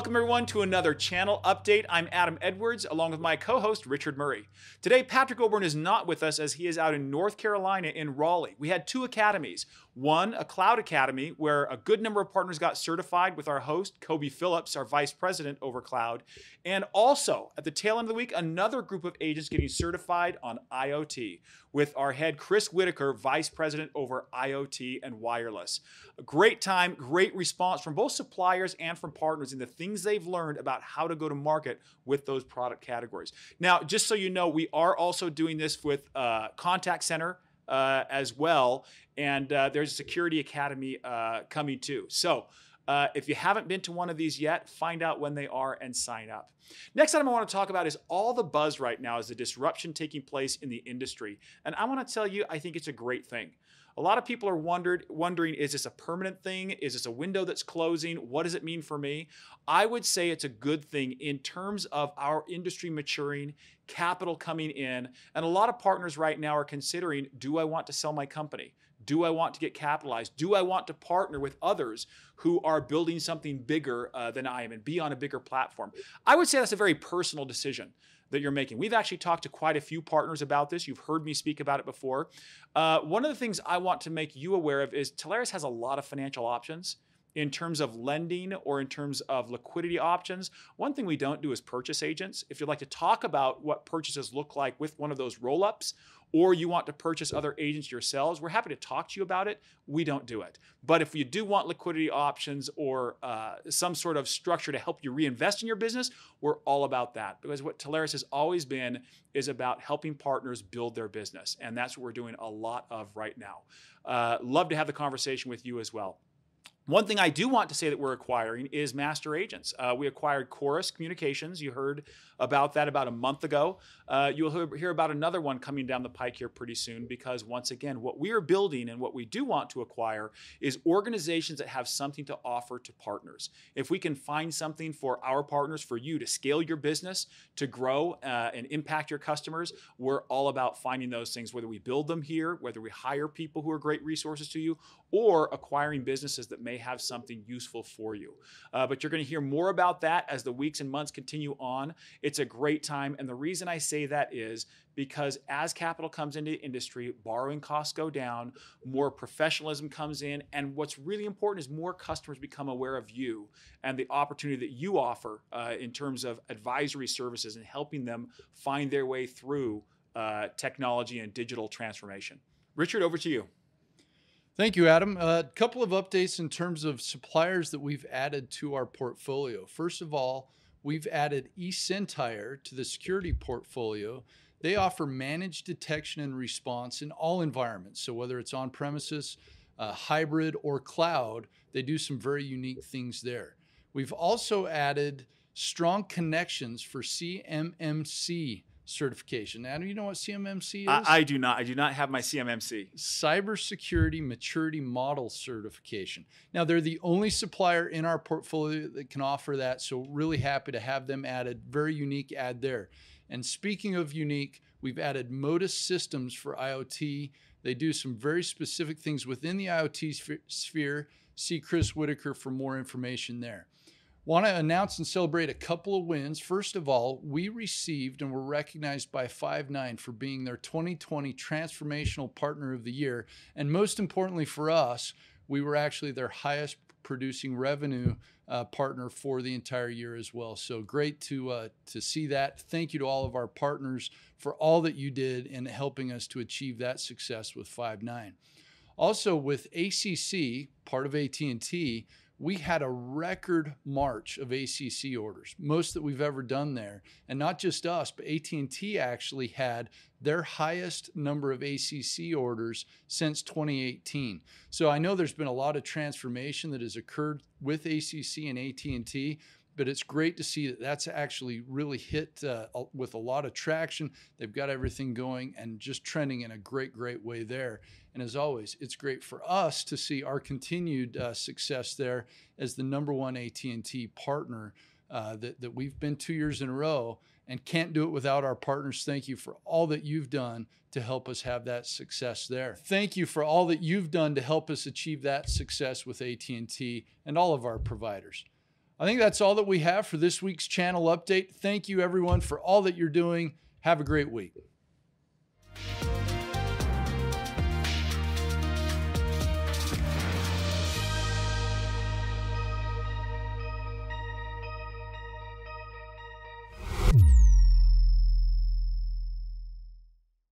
Welcome, everyone, to another channel update. I'm Adam Edwards, along with my co host, Richard Murray. Today, Patrick Oborn is not with us as he is out in North Carolina in Raleigh. We had two academies one, a cloud academy, where a good number of partners got certified with our host, Kobe Phillips, our vice president over cloud. And also, at the tail end of the week, another group of agents getting certified on IoT with our head, Chris Whitaker, vice president over IoT and wireless. A great time, great response from both suppliers and from partners in the things they've learned about how to go to market with those product categories. Now, just so you know, we are also doing this with uh, contact center uh, as well. And uh, there's a security academy uh, coming too. So uh, if you haven't been to one of these yet, find out when they are and sign up. Next item I want to talk about is all the buzz right now is the disruption taking place in the industry. And I want to tell you, I think it's a great thing. A lot of people are wondered, wondering is this a permanent thing? Is this a window that's closing? What does it mean for me? I would say it's a good thing in terms of our industry maturing, capital coming in, and a lot of partners right now are considering do I want to sell my company? Do I want to get capitalized? Do I want to partner with others who are building something bigger uh, than I am and be on a bigger platform? I would say that's a very personal decision that you're making. We've actually talked to quite a few partners about this. You've heard me speak about it before. Uh, one of the things I want to make you aware of is Telarus has a lot of financial options in terms of lending or in terms of liquidity options. One thing we don't do is purchase agents. If you'd like to talk about what purchases look like with one of those roll ups, or you want to purchase other agents yourselves, we're happy to talk to you about it. We don't do it. But if you do want liquidity options or uh, some sort of structure to help you reinvest in your business, we're all about that. Because what Telarus has always been is about helping partners build their business. And that's what we're doing a lot of right now. Uh, love to have the conversation with you as well. One thing I do want to say that we're acquiring is master agents. Uh, we acquired Chorus Communications. You heard about that about a month ago. Uh, you'll hear about another one coming down the pike here pretty soon because, once again, what we are building and what we do want to acquire is organizations that have something to offer to partners. If we can find something for our partners, for you to scale your business, to grow uh, and impact your customers, we're all about finding those things, whether we build them here, whether we hire people who are great resources to you, or acquiring businesses that may have something useful for you. Uh, but you're going to hear more about that as the weeks and months continue on. It's a great time. And the reason I say that is because as capital comes into the industry, borrowing costs go down, more professionalism comes in. And what's really important is more customers become aware of you and the opportunity that you offer uh, in terms of advisory services and helping them find their way through uh, technology and digital transformation. Richard, over to you. Thank you, Adam. A uh, couple of updates in terms of suppliers that we've added to our portfolio. First of all, we've added eSentire to the security portfolio. They offer managed detection and response in all environments. So whether it's on premises, uh, hybrid, or cloud, they do some very unique things there. We've also added Strong Connexions for CMMC certification. Adam, you know what CMMC is? I, I, do not. I do not have my CMMC. Cybersecurity Maturity Model Certification. Now, they're the only supplier in our portfolio that can offer that. So, really happy to have them added. Very unique ad there. And speaking of unique, we've added Modus Systems for IoT. They do some very specific things within the IoT sphere. See Chris Whitaker for more information there. Want to announce and celebrate a couple of wins. First of all, we received and were recognized by Five9 for being their 2020 Transformational Partner of the Year. And most importantly for us, we were actually their highest producing revenue uh, partner for the entire year as well. So great to uh, to see that. Thank you to all of our partners for all that you did in helping us to achieve that success with Five9. Also with ACC, part of AT&T, we had a record march of ACC orders, most that we've ever done there. And not just us, but AT&T actually had their highest number of ACC orders since 2018. So I know there's been a lot of transformation that has occurred with ACC and AT&T, but it's great to see that that's actually really hit uh, with a lot of traction. They've got everything going and just trending in a great, great way there. And as always, it's great for us to see our continued uh, success there as the number one AT&T partner uh, that, that we've been two years in a row and can't do it without our partners. Thank you for all that you've done to help us have that success there. Thank you for all that you've done to help us achieve that success with AT&T and all of our providers. I think that's all that we have for this week's channel update. Thank you, everyone, for all that you're doing. Have a great week.